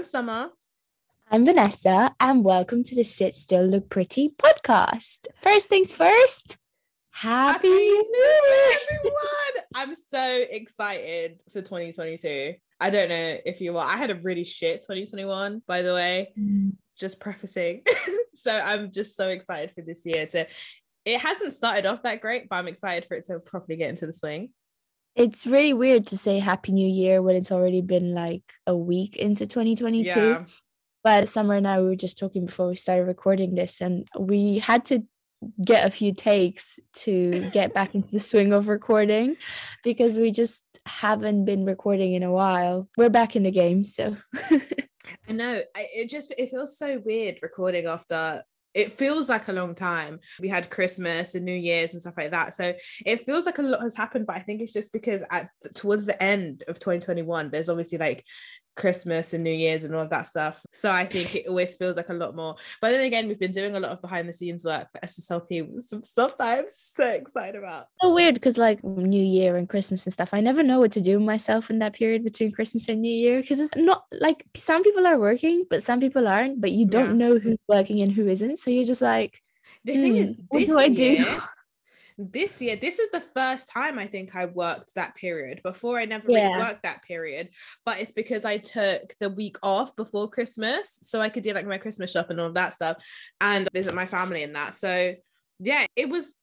I'm Summer. I'm Vanessa, and welcome to the Sit Still Look Pretty podcast. First things first, Happy, New Year, everyone! I'm so excited for 2022. I don't know if you are. I had a really shit 2021, by the way. Mm. Just prefacing. so I'm just so excited for this year to it hasn't started off that great, but I'm excited for it to properly get into the swing. It's really weird to say Happy New Year when it's already been like a week into 2022. Yeah. But Summer and I we were just talking before we started recording this, and we had to get a few takes to get back into the swing of recording because we just haven't been recording in a while. We're back in the game, so I know. It just it feels so weird recording after it feels like a long time. We had Christmas and New Year's and stuff like that. So it feels like a lot has happened, but I think it's just because at towards the end of 2021, there's obviously like Christmas and New Year's and all of that stuff. So I think it always feels like a lot more. But then again, we've been doing a lot of behind the scenes work for SSLP, some stuff that I'm so excited about. So weird because like New Year and Christmas and stuff, I never know what to do myself in that period between Christmas and New Year because it's not like some people are working, but some people aren't. But you don't yeah. know who's working and who isn't. So you're just like, the thing is, hmm, what do I year, do? This year this is the first time i think i worked that period before i never yeah. really worked that period but it's because i took the week off before christmas so i could do like my christmas shop and all of that stuff and visit my family and that so yeah it was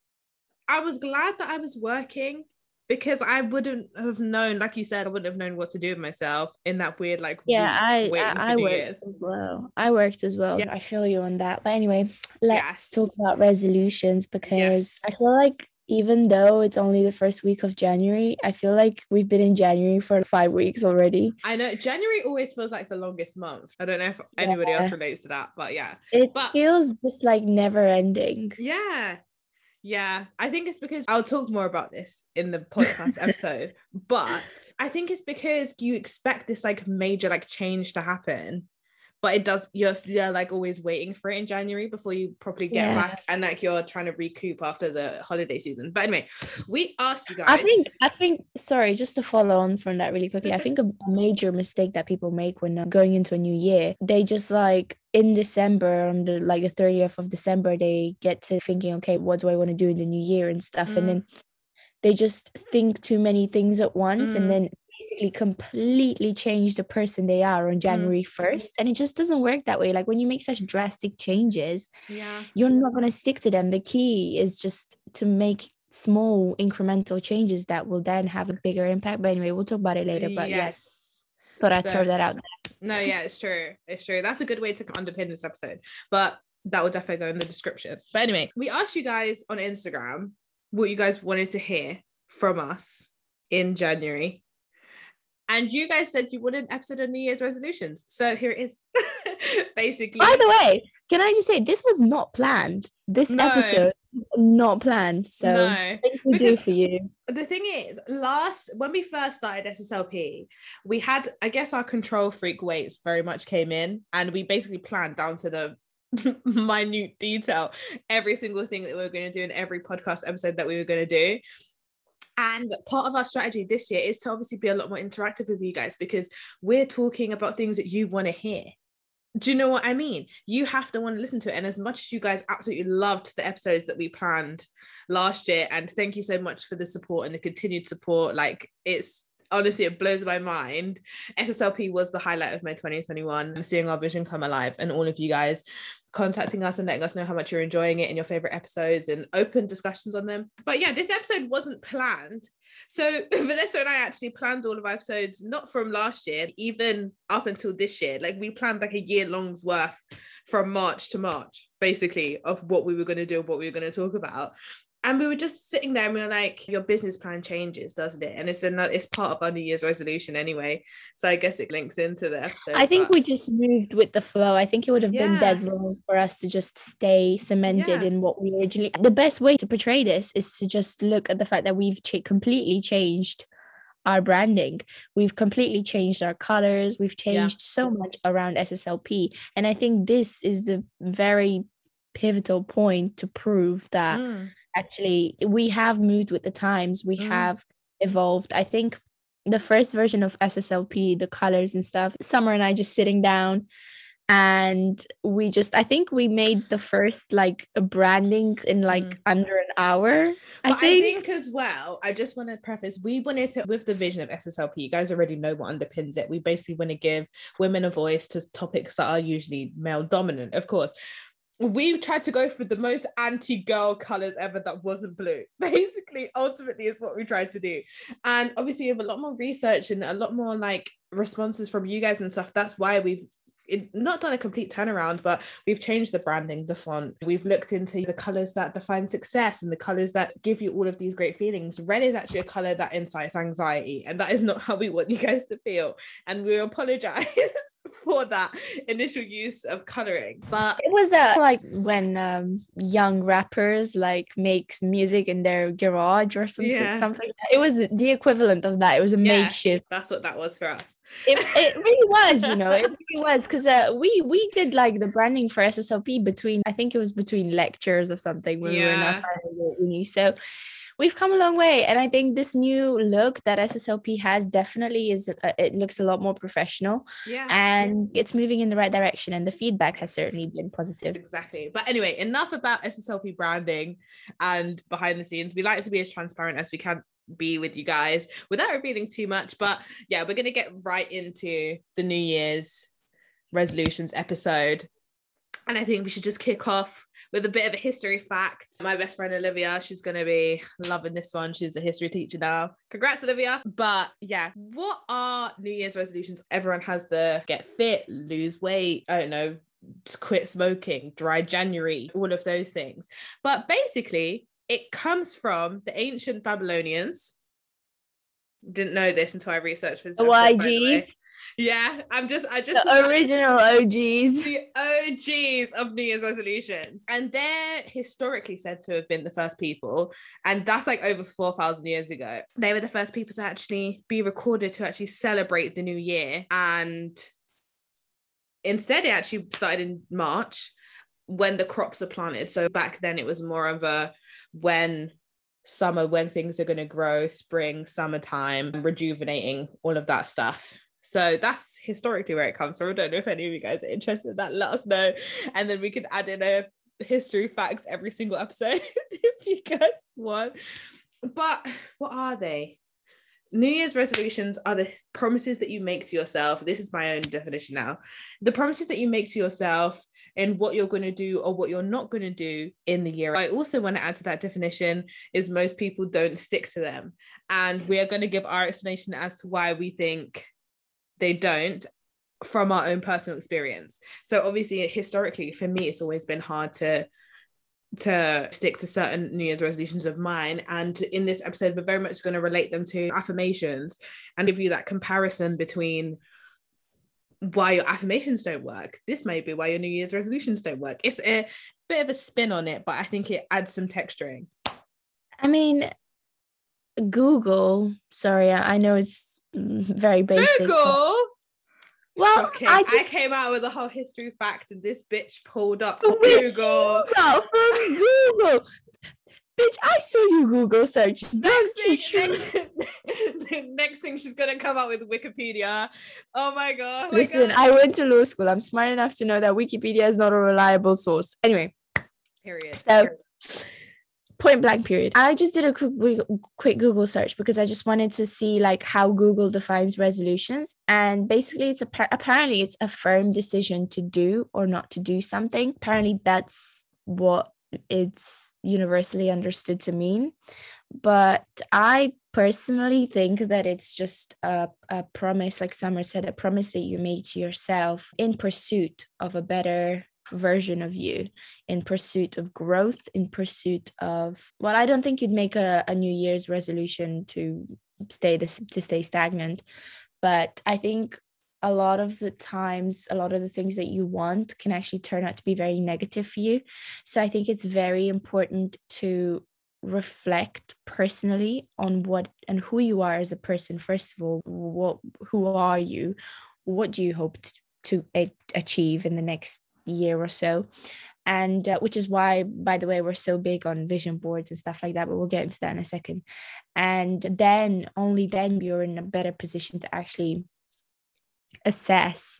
i was glad that i was working because I wouldn't have known, like you said, I wouldn't have known what to do with myself in that weird, like, yeah, I I, I worked years. as well. I worked as well. Yeah. I feel you on that. But anyway, let's yes. talk about resolutions because yes. I feel like even though it's only the first week of January, I feel like we've been in January for five weeks already. I know January always feels like the longest month. I don't know if anybody yeah. else relates to that, but yeah. It but, feels just like never ending. Yeah. Yeah, I think it's because I'll talk more about this in the podcast episode, but I think it's because you expect this like major like change to happen but it does you're you're like always waiting for it in January before you properly get yeah. back and like you're trying to recoup after the holiday season. But anyway, we asked you guys. I think I think sorry, just to follow on from that really quickly. I think a major mistake that people make when going into a new year, they just like in December on the like the 30th of December, they get to thinking, okay, what do I want to do in the new year and stuff, mm. and then they just think too many things at once mm. and then basically completely change the person they are on mm. January mm. 1st. And it just doesn't work that way. Like when you make such drastic changes, yeah, you're not gonna stick to them. The key is just to make small incremental changes that will then have a bigger impact. But anyway, we'll talk about it later. But yes. yes. But I so, throw that out there. No, yeah, it's true. It's true. That's a good way to underpin this episode. But that will definitely go in the description. But anyway, we asked you guys on Instagram what you guys wanted to hear from us in January. And you guys said you an episode on New Year's resolutions. So here it is. Basically. By the way, can I just say this was not planned. This no. episode not planned. So no. do for you. The thing is, last when we first started SSLP, we had I guess our control freak weights very much came in and we basically planned down to the minute detail every single thing that we were going to do in every podcast episode that we were going to do and part of our strategy this year is to obviously be a lot more interactive with you guys because we're talking about things that you want to hear. Do you know what I mean? You have to want to listen to it. And as much as you guys absolutely loved the episodes that we planned last year, and thank you so much for the support and the continued support, like it's honestly it blows my mind sslp was the highlight of my 2021 seeing our vision come alive and all of you guys contacting us and letting us know how much you're enjoying it and your favorite episodes and open discussions on them. But yeah, this episode wasn't planned. So Vanessa and I actually planned all of our episodes not from last year, even up until this year. Like we planned like a year long's worth from March to March, basically, of what we were going to do, what we were going to talk about and we were just sitting there and we were like your business plan changes doesn't it and it's another it's part of our new year's resolution anyway so i guess it links into the episode i think but... we just moved with the flow i think it would have yeah. been dead wrong for us to just stay cemented yeah. in what we originally the best way to portray this is to just look at the fact that we've ch- completely changed our branding. We've completely changed our colors. We've changed yeah. so much around SSLP. And I think this is the very pivotal point to prove that mm actually we have moved with the times we mm. have evolved. I think the first version of SSLP, the colors and stuff, Summer and I just sitting down and we just I think we made the first like a branding in like mm. under an hour. I think. I think as well, I just want to preface we wanted to with the vision of SSLP, you guys already know what underpins it. We basically want to give women a voice to topics that are usually male dominant, of course we tried to go for the most anti-girl colors ever that wasn't blue basically ultimately is what we tried to do and obviously we have a lot more research and a lot more like responses from you guys and stuff that's why we've it, not done a complete turnaround, but we've changed the branding, the font. We've looked into the colors that define success and the colors that give you all of these great feelings. Red is actually a color that incites anxiety, and that is not how we want you guys to feel. And we apologize for that initial use of coloring. But it was uh, like when um, young rappers like make music in their garage or something. Yeah. Something. It was the equivalent of that. It was a yeah, makeshift. That's what that was for us. It, it really was, you know, it really was because uh, we we did like the branding for SSLP between I think it was between lectures or something when yeah. we were in our final uni. So we've come a long way and i think this new look that sslp has definitely is uh, it looks a lot more professional yeah and it's moving in the right direction and the feedback has certainly been positive. Exactly. But anyway enough about sslp branding and behind the scenes. We like to be as transparent as we can be with you guys without revealing too much. But yeah we're going to get right into the new year's resolutions episode and I think we should just kick off with a bit of a history fact. My best friend Olivia, she's going to be loving this one. She's a history teacher now. Congrats, Olivia. But yeah, what are New Year's resolutions? Everyone has the get fit, lose weight, I don't know, quit smoking, dry January, all of those things. But basically, it comes from the ancient Babylonians. Didn't know this until I researched for this. YGs. Yeah, I'm just, I just the original OGs, the OGs of New Year's resolutions, and they're historically said to have been the first people, and that's like over four thousand years ago. They were the first people to actually be recorded to actually celebrate the new year, and instead, it actually started in March when the crops are planted. So back then, it was more of a when summer when things are going to grow spring summertime rejuvenating all of that stuff so that's historically where it comes from. I don't know if any of you guys are interested in that. Let us know. And then we can add in a history facts every single episode if you guys want. But what are they? New Year's resolutions are the promises that you make to yourself. This is my own definition now. The promises that you make to yourself and what you're going to do or what you're not going to do in the year. I also want to add to that definition is most people don't stick to them. And we are going to give our explanation as to why we think they don't from our own personal experience. So obviously historically for me it's always been hard to to stick to certain new year's resolutions of mine. And in this episode we're very much going to relate them to affirmations and give you that comparison between why your affirmations don't work this may be why your new year's resolutions don't work. It's a bit of a spin on it but i think it adds some texturing. I mean google sorry i know it's very basic. Google. Well, Shocking. I, just... I came out with a whole history fact, and this bitch pulled up Google. From Google. Bitch, I saw you Google search. Don't next you thing, next, next, thing she's gonna come out with Wikipedia. Oh my god. Oh Listen, god. I went to law school. I'm smart enough to know that Wikipedia is not a reliable source. Anyway. Period. So Period point blank period. I just did a quick, quick google search because i just wanted to see like how google defines resolutions. And basically it's a apparently it's a firm decision to do or not to do something. Apparently that's what it's universally understood to mean. But i personally think that it's just a, a promise like summer said a promise that you made to yourself in pursuit of a better version of you in pursuit of growth in pursuit of well i don't think you'd make a, a new year's resolution to stay this to stay stagnant but i think a lot of the times a lot of the things that you want can actually turn out to be very negative for you. So i think it's very important to reflect personally on what and who you are as a person first of all. What who are you? What do you hope to, to achieve in the next year or so. And uh, which is why by the way we're so big on vision boards and stuff like that but we'll get into that in a second. And then only then you're in a better position to actually assess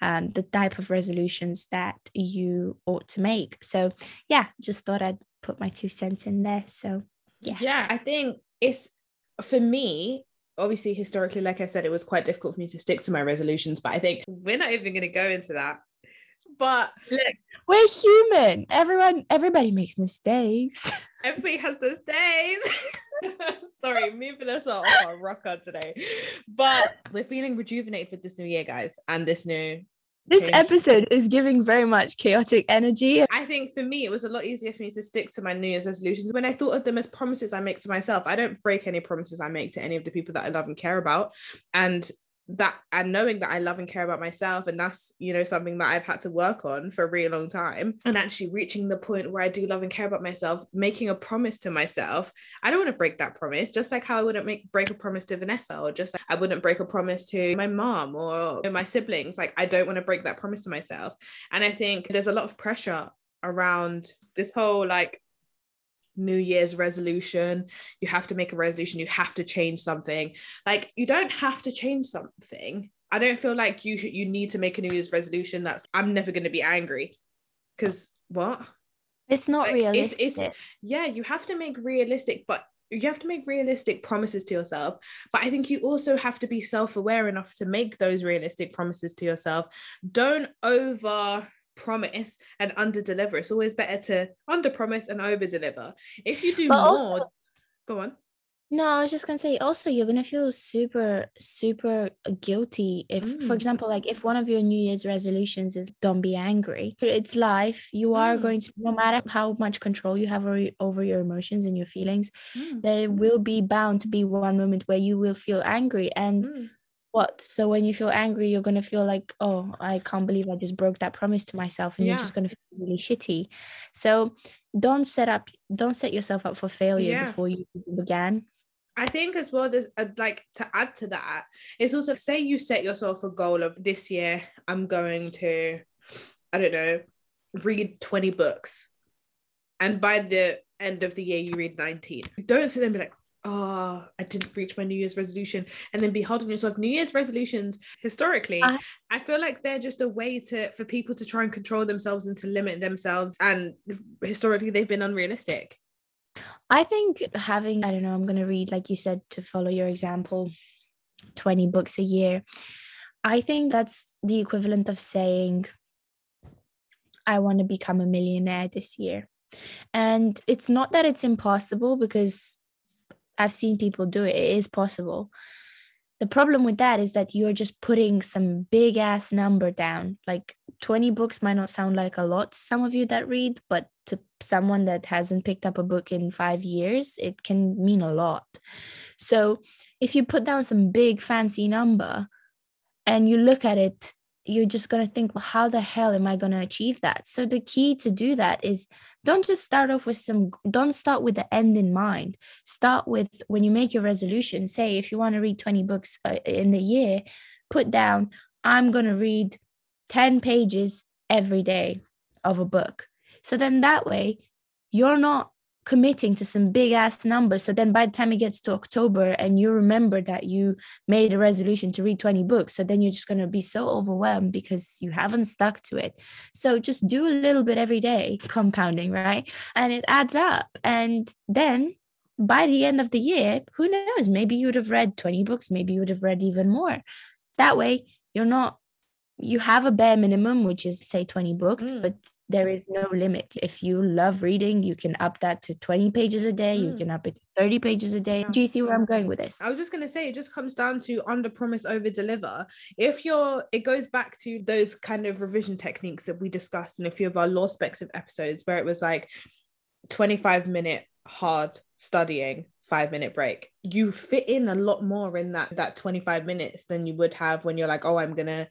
um, the type of resolutions that you ought to make. So yeah just thought i'd put my two cents in there. So yeah. Yeah i think it's for me obviously historically like i said it was quite difficult for me to stick to my resolutions but i think we're not even going to go into that but look we're human everyone everybody makes mistakes everybody has those days sorry moving us off our rocker today but we're feeling rejuvenated with this new year guys and this new this change. episode is giving very much chaotic energy. I think for me, it was a lot easier for me to stick to my New Year's resolutions when I thought of them as promises I make to myself. I don't break any promises I make to any of the people that I love and care about. And that and knowing that I love and care about myself and that's you know something that I've had to work on for a really long time. And actually reaching the point where I do love and care about myself making a promise to myself. I don't want to break that promise just like how I wouldn't make break a promise to Vanessa or just like I wouldn't break a promise to my mom or my siblings. Like I don't want to break that promise to myself. And I think there's a lot of pressure around this whole like New Year's resolution. You have to make a resolution. You have to change something. Like you don't have to change something. I don't feel like you you need to make a New Year's resolution. That's I'm never going to be angry. Because what? It's not like, realistic. It's, it's, yeah, you have to make realistic, but you have to make realistic promises to yourself. But I think you also have to be self aware enough to make those realistic promises to yourself. Don't over promise and under deliver. It's always better to under promise and over deliver. If you do but more, also, go on. No, I was just gonna say also you're gonna feel super, super guilty if, mm. for example, like if one of your New Year's resolutions is don't be angry. It's life. You are mm. going to no matter how much control you have over, your emotions and your feelings, mm. there will be bound to be one moment where you will feel angry. And mm what so when you feel angry you're going to feel like oh i can't believe i just broke that promise to myself and yeah. you're just going to feel really shitty so don't set up don't set yourself up for failure yeah. before you began I think as well, there's uh, like to add to that, it's also say you set yourself a goal of this year, I'm going to, I don't know, read 20 books. And by the end of the year, you read 19. Don't sit there and be like, oh, I didn't reach my New Year's resolution, and then be hard on yourself. New Year's resolutions, historically, I, I feel like they're just a way to for people to try and control themselves and to limit themselves. And historically, they've been unrealistic. I think having, I don't know, I'm going to read, like you said, to follow your example, 20 books a year. I think that's the equivalent of saying, I want to become a millionaire this year. And it's not that it's impossible because I've seen people do it. It is possible. The problem with that is that you're just putting some big ass number down. Like 20 books might not sound like a lot to some of you that read, but to someone that hasn't picked up a book in five years, it can mean a lot. So if you put down some big fancy number and you look at it you're just going to think, well, how the hell am I going to achieve that? So the key to do that is don't just start off with some, don't start with the end in mind. Start with when you make your resolution, say, if you want to read 20 books uh, in the year, put down, I'm going to read 10 pages every day of a book. So then that way, you're not committing to some big ass numbers. So then by the time it gets to October and you remember that you made a resolution to read 20 books, so then you're just going to be so overwhelmed because you haven't stuck to it. So just do a little bit every day, compounding, right? And it adds up. And then by the end of the year, who knows? Maybe you would have read 20 books, maybe you would have read even more. That way, you're not you have a bare minimum, which is say 20 books, mm. but there is no limit. If you love reading, you can up that to 20 pages a day, mm. you can up it to 30 pages a day. Do you see where I'm going with this? I was just gonna say it just comes down to under promise, over deliver. If you're it goes back to those kind of revision techniques that we discussed in a few of our law specs of episodes where it was like 25 minute hard studying five minute break you fit in a lot more in that that 25 minutes than you would have when you're like oh i'm gonna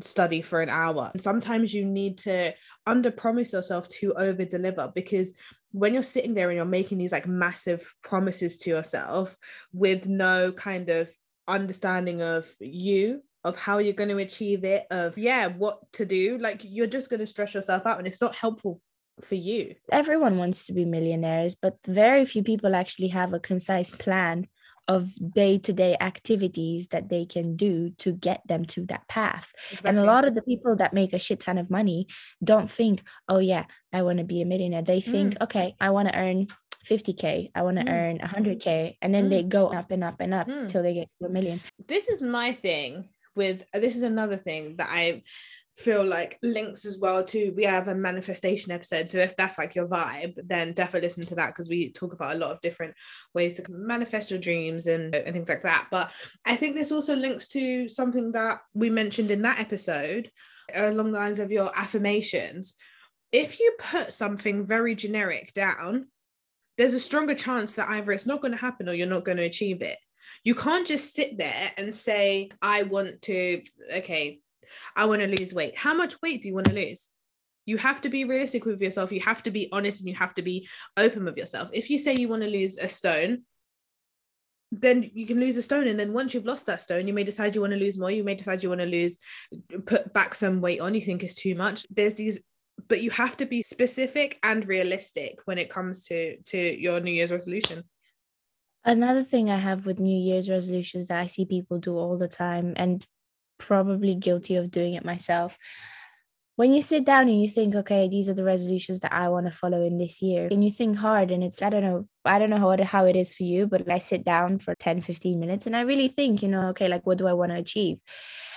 study for an hour. Sometimes you need to under promise yourself to over deliver because when you're sitting there and you're making these like massive promises to yourself with no kind of understanding of you of how you're going to achieve it of yeah what to do like you're just going to stress yourself out and it's not helpful for you? Everyone wants to be millionaires, but very few people actually have a concise plan of day-to-day activities that they can do to get them to that path exactly. and a lot of the people that make a shit ton of money don't think oh yeah i want to be a millionaire they think mm. okay i want to earn 50k i want to mm. earn 100k and then mm. they go up and up and up mm. till they get to a million this is my thing with this is another thing that i feel like links as well to we have a manifestation episode. So if that's like your vibe then definitely listen to that because we talk about a lot of different ways to manifest your dreams and, and things like that. But i think this also links to something that we mentioned in that episode along the lines of your affirmations. If you put something very generic down there's a stronger chance that either it's not going to happen or you're not going to achieve it. You can't just sit there and say i want to okay I want to lose weight. How much weight do you want to lose? You have to be realistic with yourself. You have to be honest and you have to be open with yourself. If you say you want to lose a stone, then you can lose a stone. And then once you've lost that stone, you may decide you want to lose more. You may decide you want to lose, put back some weight on you think is too much. There's these but you have to be specific and realistic when it comes to to your new year's resolution another thing i have with new year's resolutions that i see people do all the time and probably guilty of doing it myself. When you sit down and you think, okay, these are the resolutions that I want to follow in this year, and you think hard, and it's, I don't know, I don't know how how it is for you, but I sit down for 10, 15 minutes and I really think, you know, okay, like, what do I want to achieve?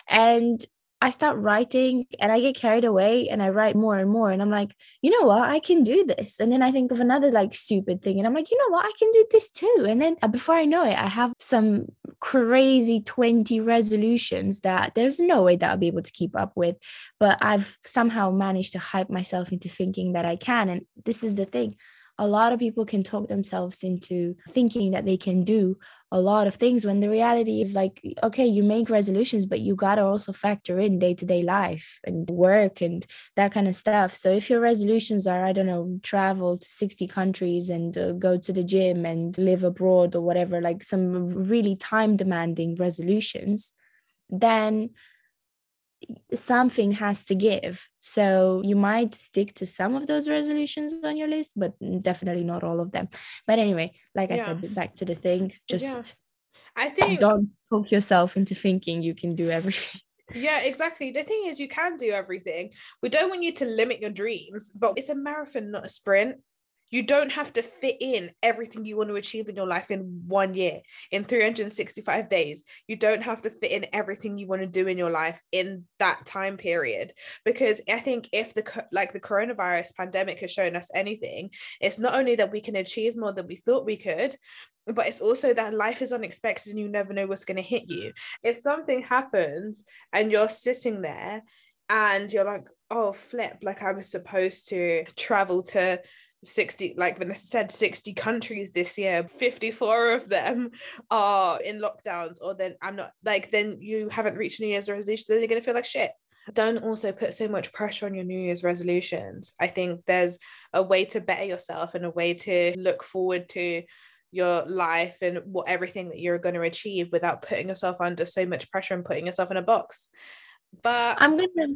And I start writing and I get carried away and I write more and more. And I'm like, you know what? I can do this. And then I think of another like stupid thing. And I'm like, you know what? I can do this too. And then uh, before I know it, I have some crazy 20 resolutions that there's no way that I'll be able to keep up with. But I've somehow managed to hype myself into thinking that I can. And this is the thing a lot of people can talk themselves into thinking that they can do a lot of things when the reality is like okay you make resolutions but you got to also factor in day-to-day life and work and that kind of stuff. So if your resolutions are i don't know travel to 60 countries and uh, go to the gym and live abroad or whatever like some really time demanding resolutions then something has to give. So you might stick to some of those resolutions on your list, but definitely not all of them. But anyway, like yeah. I said, back to the thing, just yeah. I think don't talk yourself into thinking you can do everything. Yeah, exactly. The thing is, you can do everything. We don't want you to limit your dreams, but it's a marathon, not a sprint you don't have to fit in everything you want to achieve in your life in one year in 365 days. You don't have to fit in everything you want to do in your life in that time period. Because i think if the like the coronavirus pandemic has shown us anything it's not only that we can achieve more than we thought we could but it's also that life is unexpected and you never know what's going to hit you. If something happens and you're sitting there and you're like oh flip like i was supposed to travel to 60 like Vanessa said 60 countries this year 54 of them are in lockdowns or then I'm not like then you haven't reached New Year's resolution then you're gonna feel like shit. Don't also put so much pressure on your New Year's resolutions. I think there's a way to better yourself and a way to look forward to your life and what everything that you're going to achieve without putting yourself under so much pressure and putting yourself in a box. But I'm gonna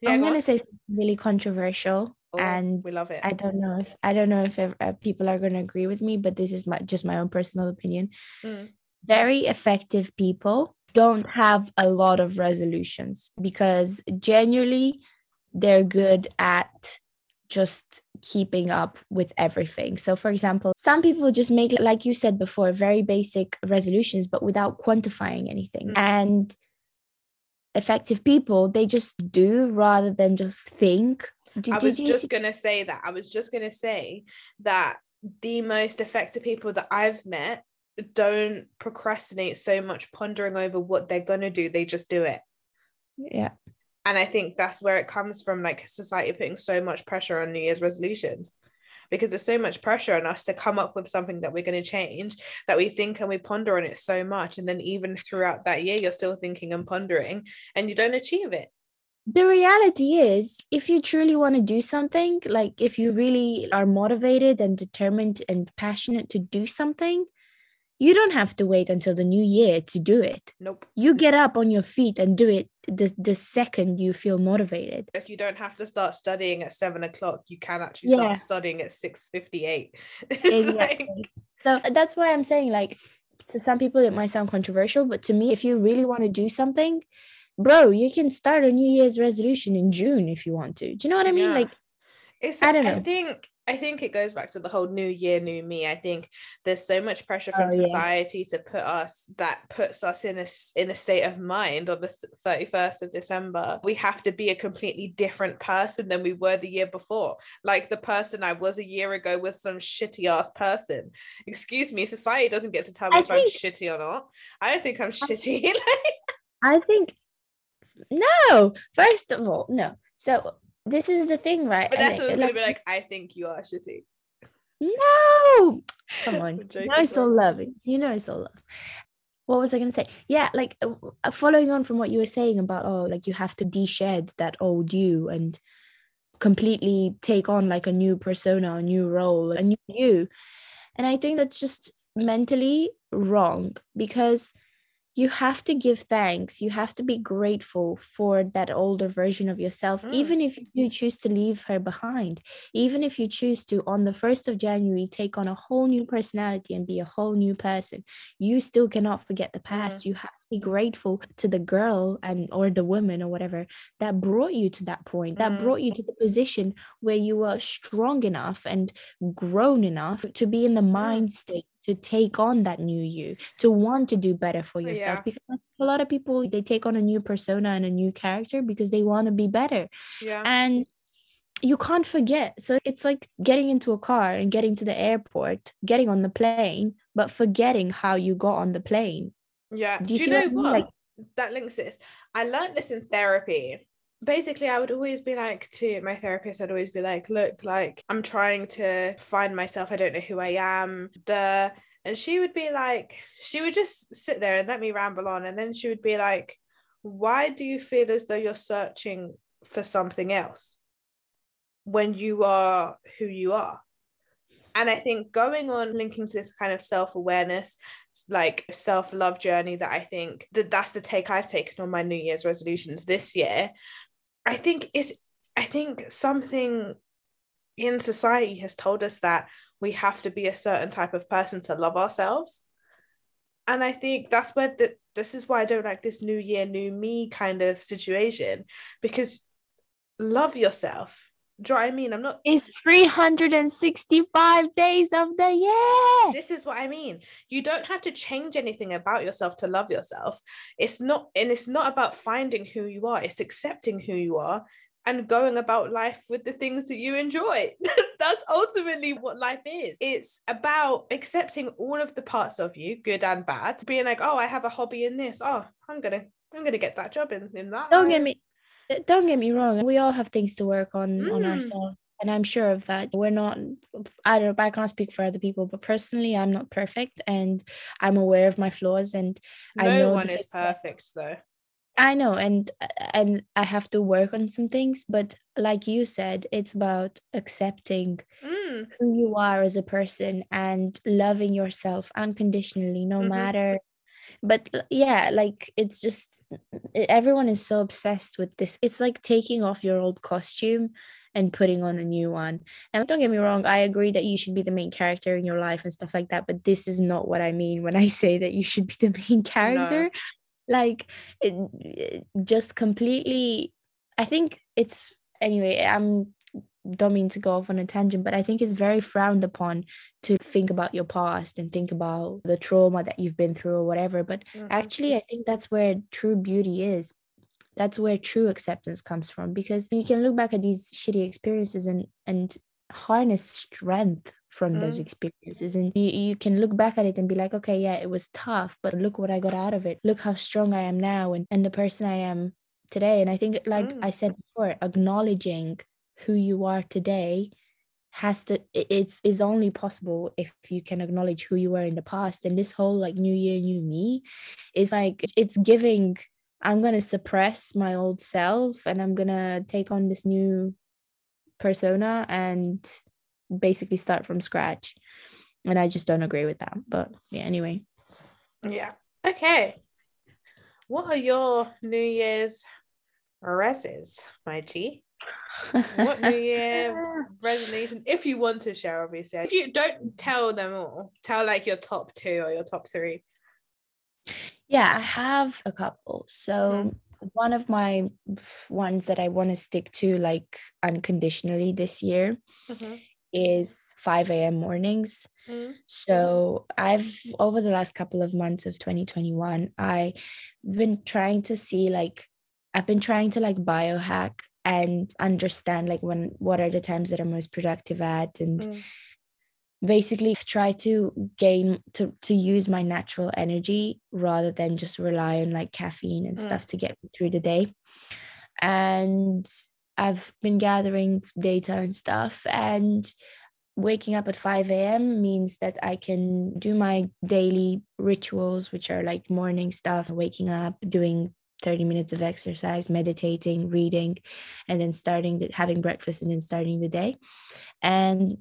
yeah, I'm gonna say something really controversial Oh, and we love it. I don't know if I don't know if uh, people are going to agree with me, but this is my just my own personal opinion. Mm. Very effective people don't have a lot of resolutions because genuinely they're good at just keeping up with everything. So, for example, some people just make, like you said before, very basic resolutions, but without quantifying anything. Mm. And effective people, they just do rather than just think did, I was just see- gonna say that. I was just gonna say that the most effective people that I've met don't procrastinate so much pondering over what they're gonna do. They just do it. Yeah. And I think that's where it comes from, like society putting so much pressure on New Year's resolutions because there's so much pressure on us to come up with something that we're going to change that we think and we ponder on it so much. And then even throughout that year, you're still thinking and pondering and you don't achieve it the reality is if you truly want to do something like if you really are motivated and determined and passionate to do something you don't have to wait until the new year to do it. Nope. You get up on your feet and do it the, the second you feel motivated. Yes, You don't have to start studying at seven o'clock. You can actually Yeah. start studying at six fifty-eight. It's Exactly. like, So uh, that's why I'm saying, like, to some people it might sound controversial, but to me, if you really want to do something, bro, you can start a New Year's resolution in June if you want to. Do you know what I mean? Yeah. Like, it's I don't know. I think I think it goes back to the whole new year, new me. I think there's so much pressure from Oh, yeah. society to put us that puts us in a in a state of mind on the thirty first of December. We have to be a completely different person than we were the year before. Like the person I was a year ago was some shitty ass person. Excuse me, society doesn't get to tell me I if I'm shitty or not. I don't think I'm shitty. I think, no, first of all, no. So this is the thing, right? but that's what it's gonna be like-. I think you are shitty. No, come on. You know it's sorry. loving. You know it's so love. What was I gonna say? Yeah, like uh, uh, following on from what you were saying about oh, like you have to de-shed that old you and completely take on like a new persona, a new role, a new you. And I think that's just mentally wrong because you have to give thanks. You have to be grateful for that older version of yourself, Mm. even if you choose to leave her behind even if you choose to on the 1st of january take on a whole new personality and be a whole new person you still cannot forget the past you have to be grateful to the girl and or the woman or whatever that brought you to that point that Mm. brought you to the position where you were strong enough and grown enough to be in the mind state to take on that new you to want to do better for oh, yourself Yeah. because a lot of people they take on a new persona and a new character because they want to be better Yeah. and you can't forget. So it's like getting into a car and getting to the airport, getting on the plane, but forgetting how you got on the plane. Yeah. Do Do you you, see know what I mean? what? Like- that links this. I learned this in therapy. Basically, I would always be like to my therapist, I'd always be like, look, like I'm trying to find myself. I don't know who I am. The and she would be like, she would just sit there and let me ramble on. And then she would be like, why do you feel as though you're searching for something else when you are who you are? And I think going on linking to this kind of self awareness, like self love journey that I think that that's the take I've taken on my New Year's resolutions this year. I think is I think something in society has told us that we have to be a certain type of person to love ourselves. And I think that's where the, this is why I don't like this new year, new me kind of situation because love yourself. Do you know what I mean? I'm not It's 365 days of the year. this is what I mean. You don't have to change anything about yourself to love yourself. It's not, and it's not about finding who you are, it's accepting who you are and going about life with the things that you enjoy. That's ultimately what life is. It's about accepting all of the parts of you, good and bad, being like, oh, I have a hobby in this. Oh, I'm gonna, I'm gonna get that job in, in that. Don't get me don't get me wrong. We all have things to work on on Mm. ourselves. And I'm sure of that. We're not I don't I can't speak for other people, but personally I'm not perfect and I'm aware of my flaws and I No know one is perfect though. I know, and and I have to work on some things, but like you said, it's about accepting Mm, who you are as a person and loving yourself unconditionally, no Mhm. matter. But yeah, like it's just everyone is so obsessed with this. It's like taking off your old costume and putting on a new one. And don't get me wrong, I agree that you should be the main character in your life and stuff like that. But this is not what I mean when I say that you should be the main character like it, it just completely i think it's anyway i'm don't mean to go off on a tangent but i think it's very frowned upon to think about your past and think about the trauma that you've been through or whatever but mhm. actually i think that's where true beauty is that's where true acceptance comes from because you can look back at these shitty experiences and and harness strength from those Mm. experiences and you, you can look back at it and be like okay yeah it was tough but look what i got out of it look how strong i am now and, and the person i am today and i think like Mm. i said before acknowledging who you are today has to it's is only possible if you can acknowledge who you were in the past and this whole like new year new me is like it's giving i'm going to suppress my old self and i'm going to take on this new persona and basically start from scratch and I just don't agree with that. But yeah, anyway. Yeah. Okay. What are your New Year's reses, my G? What New Year resolution? If you want to share, obviously. If you don't tell them all, tell like your top two or your top three. Yeah, I have a couple. So mm. one of my ones that I want to stick to like unconditionally this year mm-hmm. is 5 a.m. mornings. Mm-hmm. So I've over the last couple of months of 2021, I've been trying to see like I've been trying to like biohack and understand like when what are the times that I'm most productive at and mm. basically try to gain to to use my natural energy rather than just rely on like caffeine and mm. stuff to get me through the day. And I've been gathering data and stuff and waking up at 5 a.m. means that I can do my daily rituals, which are like morning stuff, waking up, doing 30 minutes of exercise, meditating, reading, and then starting the, having breakfast and then starting the day. And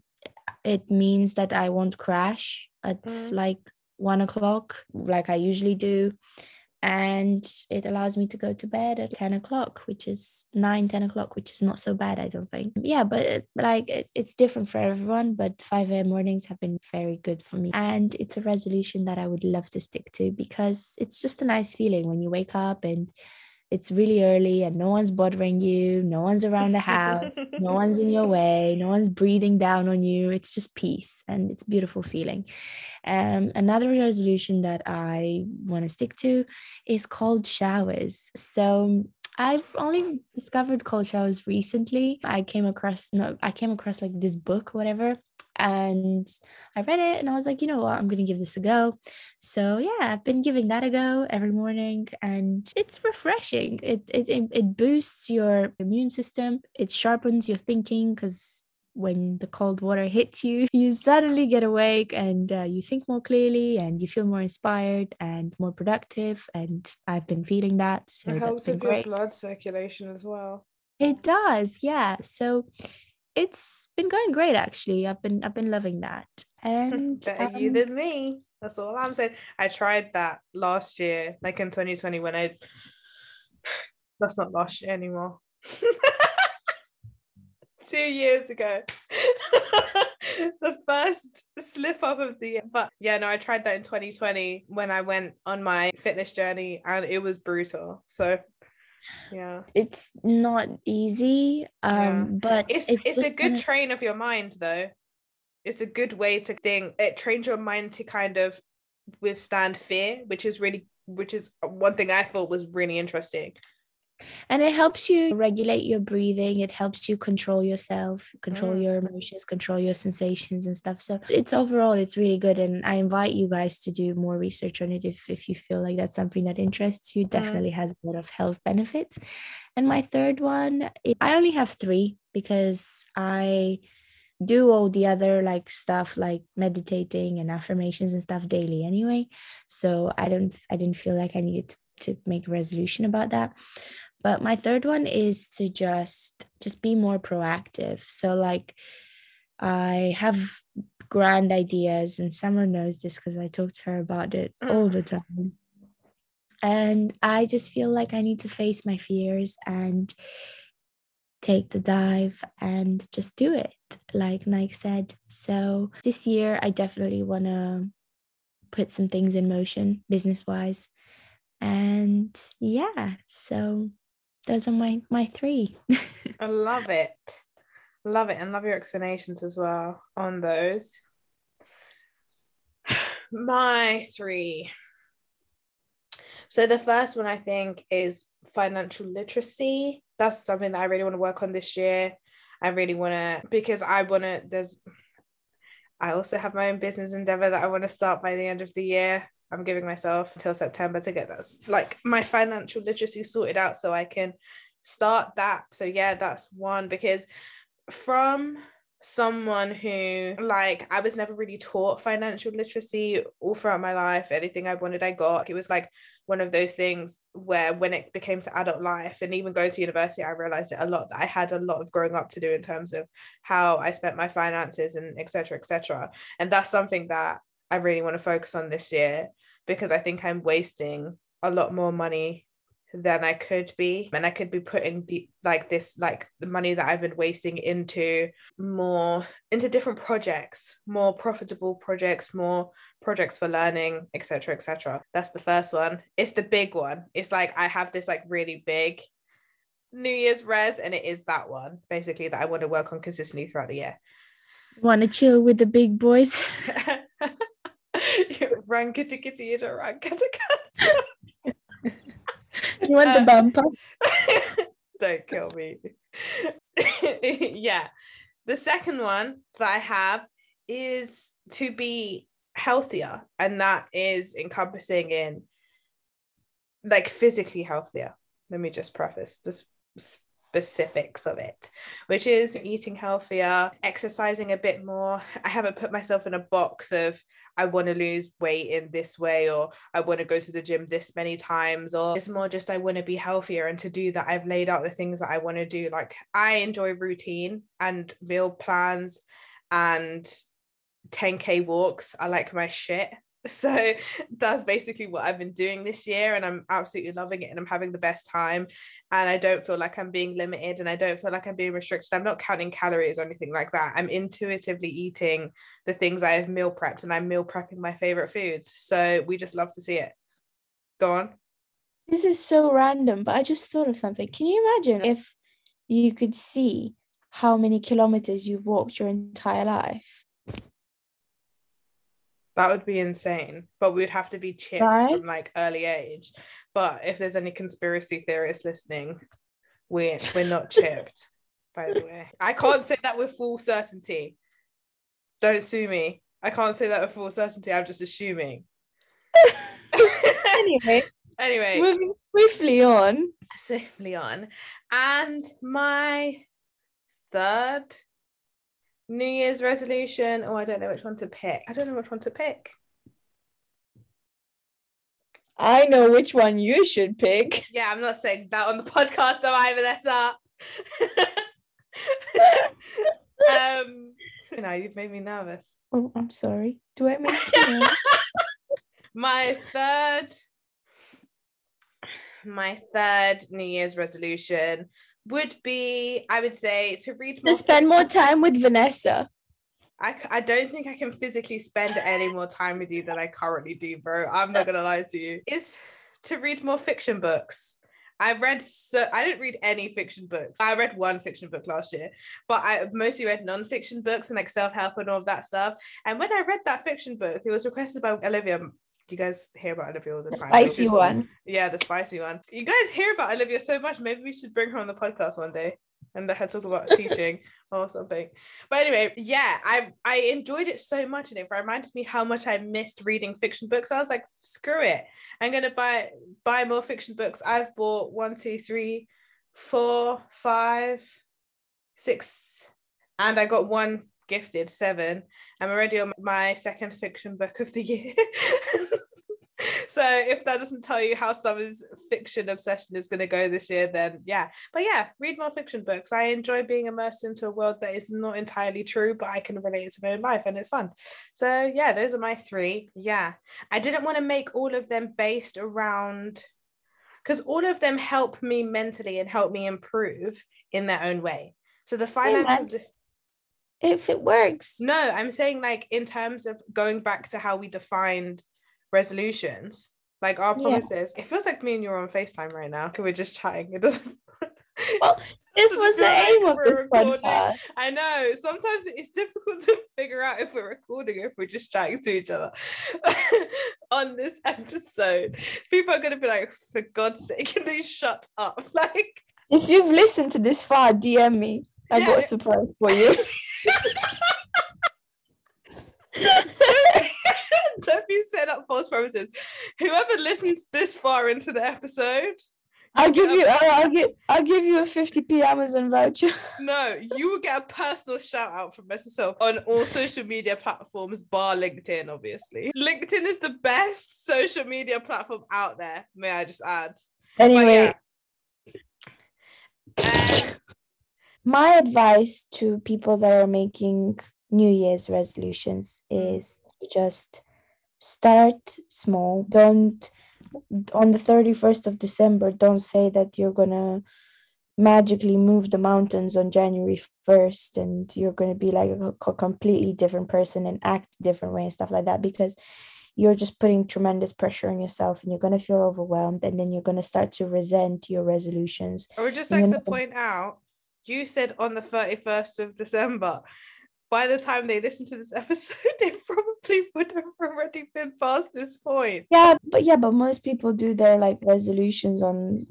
it means that I won't crash at mm. like one o'clock like I usually do and it allows me to go to bed at 10 o'clock which is 9 10 o'clock which is not so bad i don't think. Yeah but it, like it, it's different for everyone but 5 a.m mornings have been very good for me. And it's a resolution that i would love to stick to because it's just a nice feeling when you wake up and it's really early and no one's bothering you, no one's around the house, no one's in your way, no one's breathing down on you. It's just peace and it's a beautiful feeling. Um, another resolution that I want to stick to is cold showers. So I've only discovered cold showers recently. I came across no, I came across like this book, whatever, and I read it and I was like, you know what, I'm gonna give this a go. So yeah, I've been giving that a go every morning and it's refreshing. It it it boosts your immune system, it sharpens your thinking because when the cold water hits you, you suddenly get awake and uh, you think more clearly and you feel more inspired and more productive. And I've been feeling that. So it helps with your blood circulation as well. It does, yeah. So it's been going great actually. I've been I've been loving that. And better um, you than me. That's all I'm saying. I tried that last year, like in 2020 when I that's not last year anymore. Two years ago. the first slip up of the year. But yeah, no, I tried that in 2020 when I went on my fitness journey and it was brutal. So yeah. It's not easy um yeah. but it's it's, it's a good kind of... train of your mind though. It's a good way to think. It trains your mind to kind of withstand fear which is really which is one thing i thought was really interesting and it helps you regulate your breathing it helps you control yourself control mm. your emotions control your sensations and stuff so it's overall it's really good and i invite you guys to do more research on it if, if you feel like that's something that interests you mm. definitely mm. has a lot of health benefits and my third one i only have three because i do all the other like stuff like meditating and affirmations and stuff daily anyway so i don't i didn't feel like i needed to, to make a resolution about that but my third one is to just just be more proactive. So like i have grand ideas and summer knows this because i talk to her about it mm. all the time. And i just feel like i need to face my fears and take the dive and just do it like nike said. So this year i definitely want to put some things in motion business wise and yeah so those are my my three. I love it. Love it and love your explanations as well on those. My three. So the first one i think is financial literacy. That's something that i really want to work on this year. I really want to because i want to there's i also have my own business endeavor that i want to start by the end of the year I'm giving myself until September to get that like my financial literacy sorted out so I can start that. So yeah, that's one because from someone who like I was never really taught financial literacy all throughout my life. Anything I wanted, I got. It was like one of those things where when it became to adult life and even going to university, I realized it a lot that I had a lot of growing up to do in terms of how I spent my finances and etc. etc. And that's something that I really want to focus on this year because I think I'm wasting a lot more money than I could be. And I could be putting the like this, like the money that I've been wasting into more into different projects, more profitable projects, more projects for learning, etc. etc. That's the first one. It's the big one. It's like I have this like really big New Year's res, and it is that one basically that I want to work on consistently throughout the year. Want to chill with the big boys? run kitty kitty, don't run kitty cat. you want the Um, bumper? Don't kill me. yeah. The second one that I have is to be healthier, and that is encompassing in like physically healthier. Let me just preface this specifics of it, which is eating healthier, exercising a bit more. I haven't put myself in a box of I want to lose weight in this way or I want to go to the gym this many times or it's more just I want to be healthier and to do that I've laid out the things that I want to do. Like I enjoy routine and meal plans and 10k walks. I like my shit so that's basically what I've been doing this year and I'm absolutely loving it and I'm having the best time. And I don't feel like I'm being limited and I don't feel like I'm being restricted. I'm not counting calories or anything like that. I'm intuitively eating the things I have meal prepped and I'm meal prepping my favorite foods. So we just love to see it. Go on. This is so random, but I just thought of something. Can you imagine if you could see how many kilometers you've walked your entire life? That would be insane but we'd have to be chipped Right? from like early age. But if there's any conspiracy theorists listening we're we're not chipped by the way. I can't say that with full certainty. Don't sue me. I can't say that with full certainty. I'm just assuming. Anyway, anyway. moving swiftly on. safely on. And my third New Year's resolution. Oh, I don't know which one to pick. I don't know which one to pick. I know which one you should pick. Yeah, I'm not saying that on the podcast, am I, Vanessa? um, you know, you've made me nervous. Oh, I'm sorry. Do I make you? My third, my third New Year's resolution would be, I would say, to read more. to spend more time with Vanessa? I, I don't think I can physically spend any more time with you than I currently do, bro. I'm not gonna lie to you. Is to read more fiction books. I read so I didn't read any fiction books. I read one fiction book last year, but I mostly read non-fiction books and like self-help and all of that stuff. And when I read that fiction book, it was requested by Olivia. You guys hear about Olivia all the The time. spicy one. Yeah, the spicy one. You guys hear about Olivia so much. Maybe we should bring her on the podcast one day and let her talk about teaching or something. But anyway, yeah, I I enjoyed it so much, and it reminded me how much I missed reading fiction books. I was like, screw it, I'm gonna buy buy more fiction books. I've bought one, two, three, four, five, six, and I got one gifted seven. I'm already on my second fiction book of the year. so if that doesn't tell you how summer's fiction obsession is going to go this year then yeah. But yeah read more fiction books. I enjoy being immersed into a world that is not entirely true but i can relate it to my own life and it's fun. So yeah those are my three. Yeah. I didn't want to make all of them based around because all of them help me mentally and help me improve in their own way. So the financial If it works. no, I'm saying like in terms of going back to how we defined resolutions, like our Yeah. promises. It feels like me and you are on FaceTime right now. Can we're just chatting. It doesn't. Well, This was the aim of this recording. podcast. I know. Sometimes it's difficult to figure out if we're recording or if we're just chatting to each other on this episode. People are gonna be like, for God's sake, can they shut up? Like If you've listened to this far, DM me. I Yeah. got a surprise for you. Don't be set up false promises. Whoever listens this far into the episode, I'll give you. I'll, I'll give. I'll give you a fifty p Amazon voucher. No, you will get a personal shout out from SSL on all social media platforms, bar LinkedIn, obviously. LinkedIn is the best social media platform out there, may I just add. Anyway, yeah. Um, my advice to people that are making New Year's resolutions is to just start small. Don't on the 31st of December, don't say that you're gonna magically move the mountains on January 1st and you're going to be like a, a completely different person and act different way and stuff like that because you're just putting tremendous pressure on yourself and you're going to feel overwhelmed and then you're going to start to resent your resolutions. I would just like to point out, you said on the 31st of December. By the time they listen to this episode, they probably would have already been past this point. Yeah, but yeah, but most people do their like resolutions on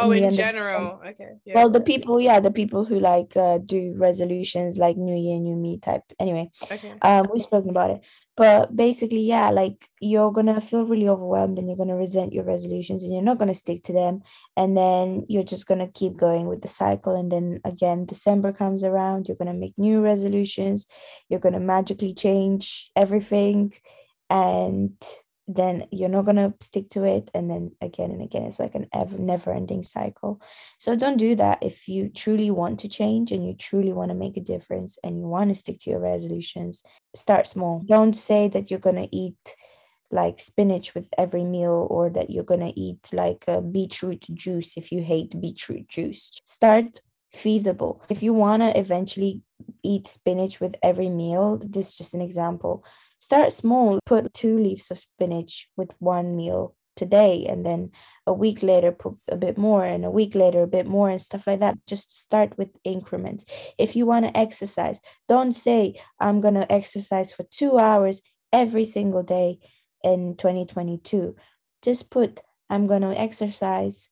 Oh, in of general. Okay. Yeah. well the people yeah the people who like uh, do resolutions like new year new me type anyway okay. um we've spoken about it but basically yeah like you're gonna feel really overwhelmed and you're gonna resent your resolutions and you're not gonna stick to them. And then you're just gonna keep going with the cycle. And then again december comes around you're gonna make new resolutions you're gonna magically change everything. And then you're not gonna stick to it and then again and again it's like an ever never ending cycle. So don't do that if you truly want to change and you truly want to make a difference and you want to stick to your resolutions. Start small. Don't say that you're going to eat like spinach with every meal or that you're going to eat like a beetroot juice if you hate beetroot juice. Start feasible. If you want to eventually eat spinach with every meal this is just an example start small put two leaves of spinach with one meal today and then a week later put a bit more and a week later a bit more and stuff like that. Just start with increments. If you want to exercise don't say i'm going to exercise for 2 hours every single day in 2022 just put i'm going to exercise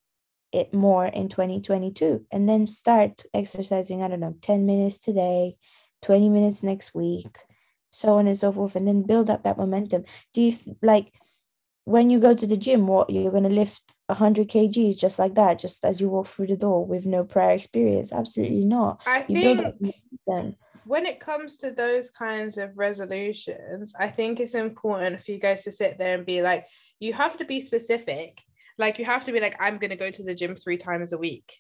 it more in 2022 and then start exercising i don't know 10 minutes today 20 minutes next week so on and so forth and then build up that momentum do you like when you go to the gym what you're going to lift 100 kgs just like that just as you walk through the door with no prior experience absolutely not I you think when it comes to those kinds of resolutions, I think it's important for you guys to sit there and be like, you have to be specific. Like, you have to be like, I'm going to go to the gym three times a week.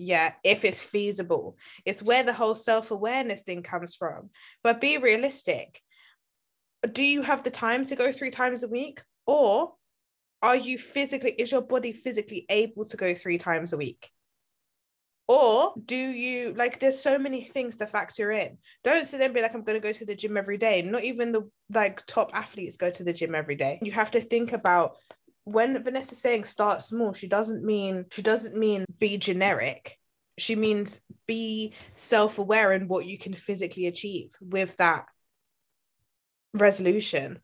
Yeah, if it's feasible. It's where the whole self awareness thing comes from. But be realistic. Do you have the time to go three times a week? Or are you physically, is your body physically able to go three times a week? Or do you like there's so many things to factor in. Don't sit there and be like, I'm gonna go to the gym every day. Not even the like top athletes go to the gym every day. You have to think about when Vanessa's saying start small, she doesn't mean she doesn't mean be generic. She means be self-aware in what you can physically achieve with that resolution.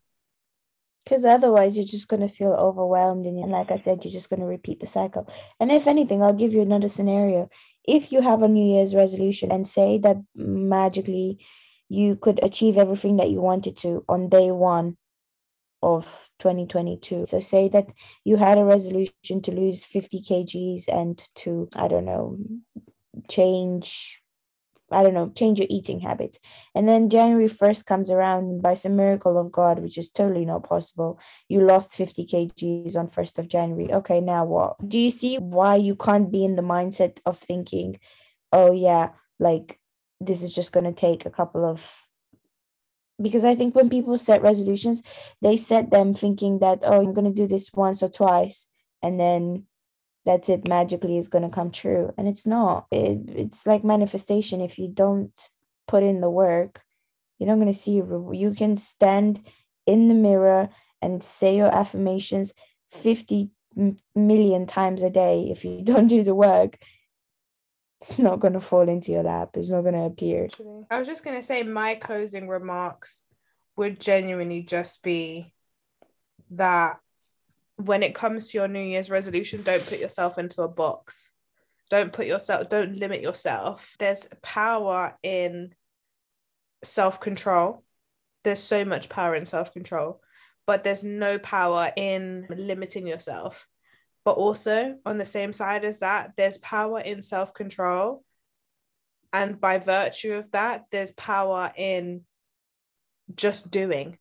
because otherwise you're just going to feel overwhelmed and, like i said you're just going to repeat the cycle and if anything i'll give you another scenario if you have a new year's resolution and say that magically you could achieve everything that you wanted to on day one of 2022 so say that you had a resolution to lose 50 kgs and to i don't know change I don't know, change your eating habits. And then January 1st comes around and by some miracle of God, which is totally not possible, you lost 50 kgs on 1st of January. Okay, now what? Do you see why you can't be in the mindset of thinking, oh, yeah, like this is just going to take a couple of. Because I think when people set resolutions, they set them thinking that, oh, I'm going to do this once or twice. And then that's it magically is going to come true. And it's not. It, it's like manifestation. If you don't put in the work you're not going to see you can stand in the mirror and say your affirmations 50 million times a day if you don't do the work it's not going to fall into your lap it's not going to appear I was just gonna say my closing remarks would genuinely just be that when it comes to your New Year's resolution, don't put yourself into a box. Don't put yourself, don't limit yourself. There's power in self control. There's so much power in self control, but there's no power in limiting yourself. But also, on the same side as that, there's power in self control. And by virtue of that, there's power in just doing.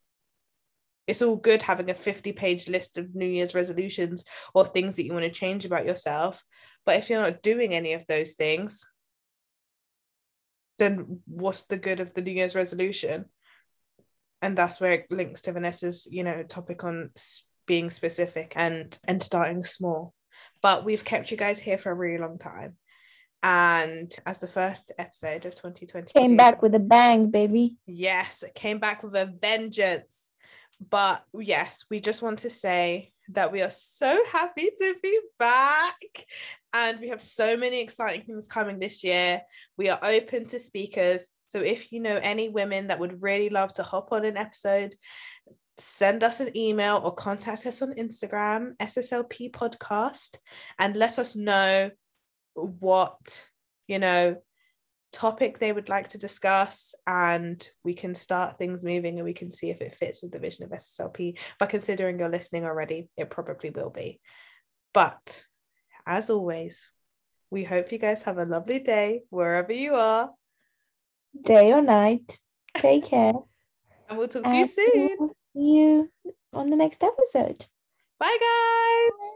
It's all good having a 50 page list of New Year's resolutions or things that you want to change about yourself. But if you're not doing any of those things, then what's the good of the New Year's resolution? And that's where it links to Vanessa's, you know, topic on being specific and and starting small. But we've kept you guys here for a really long time. And as the first episode of 2020 came back with a bang, baby. Yes, it came back with a vengeance. But yes, we just want to say that we are so happy to be back. And we have so many exciting things coming this year. We are open to speakers. So if you know any women that would really love to hop on an episode, send us an email or contact us on Instagram, SSLP podcast, and let us know what, you know, topic they would like to discuss and we can start things moving and we can see if it fits with the vision of SSLP. But considering you're listening already, it probably will be. But as always, we hope you guys have a lovely day wherever you are. Day or night. Take care. and we'll talk to you soon. You on the next episode. Bye, guys.